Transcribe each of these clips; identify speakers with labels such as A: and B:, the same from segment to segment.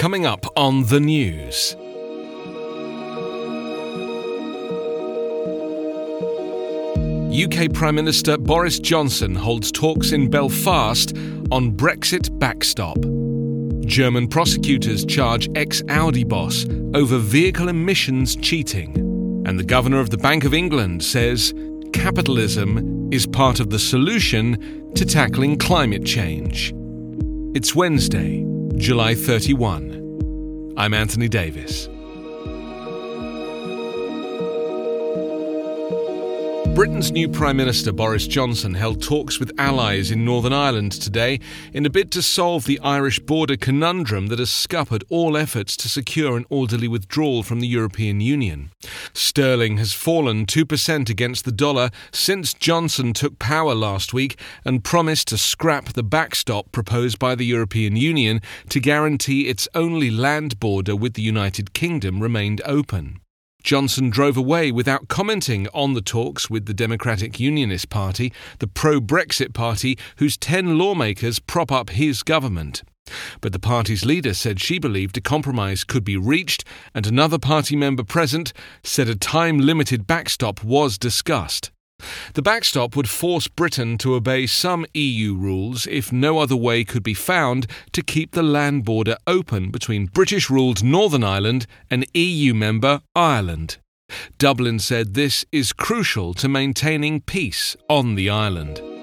A: Coming up on the news. UK Prime Minister Boris Johnson holds talks in Belfast on Brexit backstop. German prosecutors charge ex Audi boss over vehicle emissions cheating. And the Governor of the Bank of England says capitalism is part of the solution to tackling climate change. It's Wednesday, July 31. I'm Anthony Davis. Britain's new Prime Minister Boris Johnson held talks with allies in Northern Ireland today in a bid to solve the Irish border conundrum that has scuppered all efforts to secure an orderly withdrawal from the European Union. Sterling has fallen 2% against the dollar since Johnson took power last week and promised to scrap the backstop proposed by the European Union to guarantee its only land border with the United Kingdom remained open. Johnson drove away without commenting on the talks with the Democratic Unionist Party, the pro Brexit party whose 10 lawmakers prop up his government. But the party's leader said she believed a compromise could be reached, and another party member present said a time limited backstop was discussed. The backstop would force Britain to obey some EU rules if no other way could be found to keep the land border open between British ruled Northern Ireland and EU member Ireland. Dublin said this is crucial to maintaining peace on the island.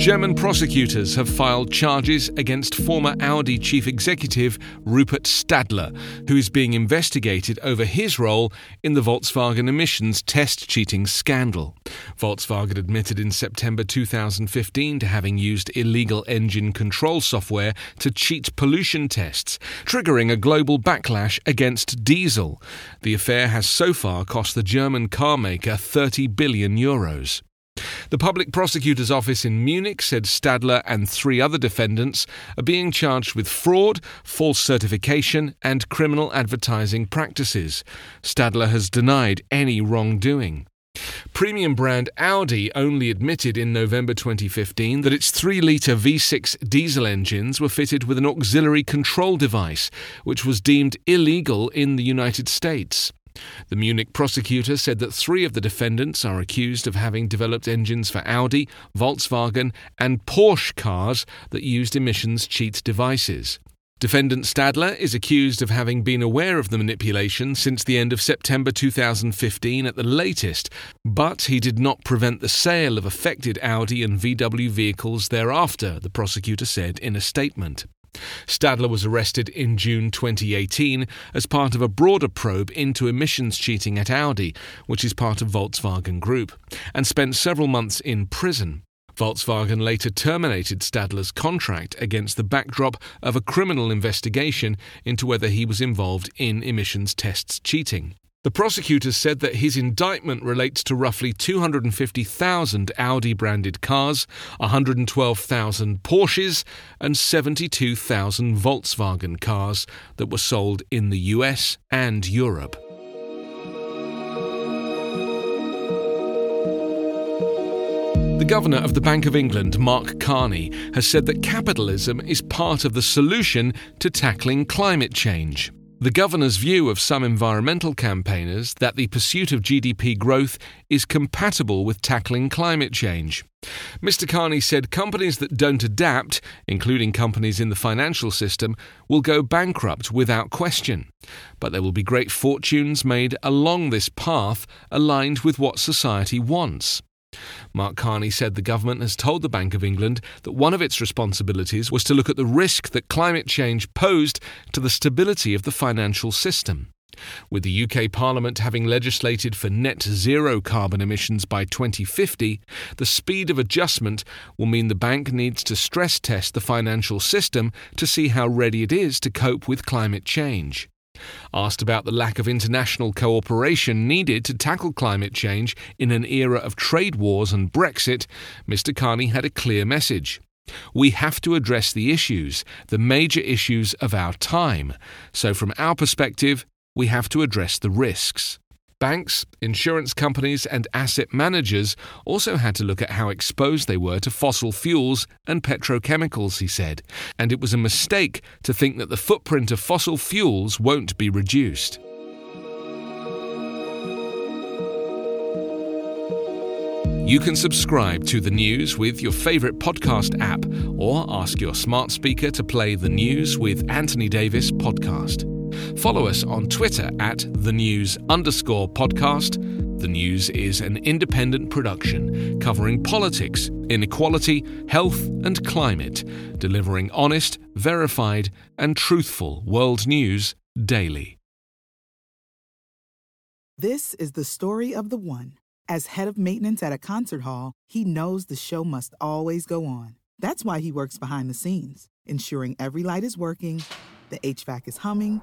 A: German prosecutors have filed charges against former Audi chief executive Rupert Stadler, who is being investigated over his role in the Volkswagen emissions test cheating scandal. Volkswagen admitted in September 2015 to having used illegal engine control software to cheat pollution tests, triggering a global backlash against diesel. The affair has so far cost the German carmaker 30 billion euros. The public prosecutor's office in Munich said Stadler and three other defendants are being charged with fraud, false certification, and criminal advertising practices. Stadler has denied any wrongdoing. Premium brand Audi only admitted in November 2015 that its 3 litre V6 diesel engines were fitted with an auxiliary control device, which was deemed illegal in the United States. The Munich prosecutor said that three of the defendants are accused of having developed engines for Audi, Volkswagen, and Porsche cars that used emissions cheat devices. Defendant Stadler is accused of having been aware of the manipulation since the end of September 2015 at the latest, but he did not prevent the sale of affected Audi and VW vehicles thereafter, the prosecutor said in a statement. Stadler was arrested in June 2018 as part of a broader probe into emissions cheating at Audi, which is part of Volkswagen Group, and spent several months in prison. Volkswagen later terminated Stadler's contract against the backdrop of a criminal investigation into whether he was involved in emissions tests cheating. The prosecutors said that his indictment relates to roughly 250,000 Audi branded cars, 112,000 Porsches, and 72,000 Volkswagen cars that were sold in the US and Europe. The Governor of the Bank of England, Mark Carney, has said that capitalism is part of the solution to tackling climate change. The governor's view of some environmental campaigners that the pursuit of GDP growth is compatible with tackling climate change. Mr. Carney said companies that don't adapt, including companies in the financial system, will go bankrupt without question. But there will be great fortunes made along this path aligned with what society wants. Mark Carney said the government has told the Bank of England that one of its responsibilities was to look at the risk that climate change posed to the stability of the financial system. With the UK Parliament having legislated for net zero carbon emissions by 2050, the speed of adjustment will mean the bank needs to stress test the financial system to see how ready it is to cope with climate change. Asked about the lack of international cooperation needed to tackle climate change in an era of trade wars and Brexit, Mr. Carney had a clear message. We have to address the issues, the major issues of our time. So, from our perspective, we have to address the risks. Banks, insurance companies, and asset managers also had to look at how exposed they were to fossil fuels and petrochemicals, he said, and it was a mistake to think that the footprint of fossil fuels won't be reduced. You can subscribe to the news with your favourite podcast app or ask your smart speaker to play the news with Anthony Davis podcast. Follow us on Twitter at the news underscore podcast. The News is an independent production covering politics, inequality, health, and climate, delivering honest, verified, and truthful world news daily.
B: This is the story of the one. As head of maintenance at a concert hall, he knows the show must always go on. That's why he works behind the scenes, ensuring every light is working, the HVAC is humming,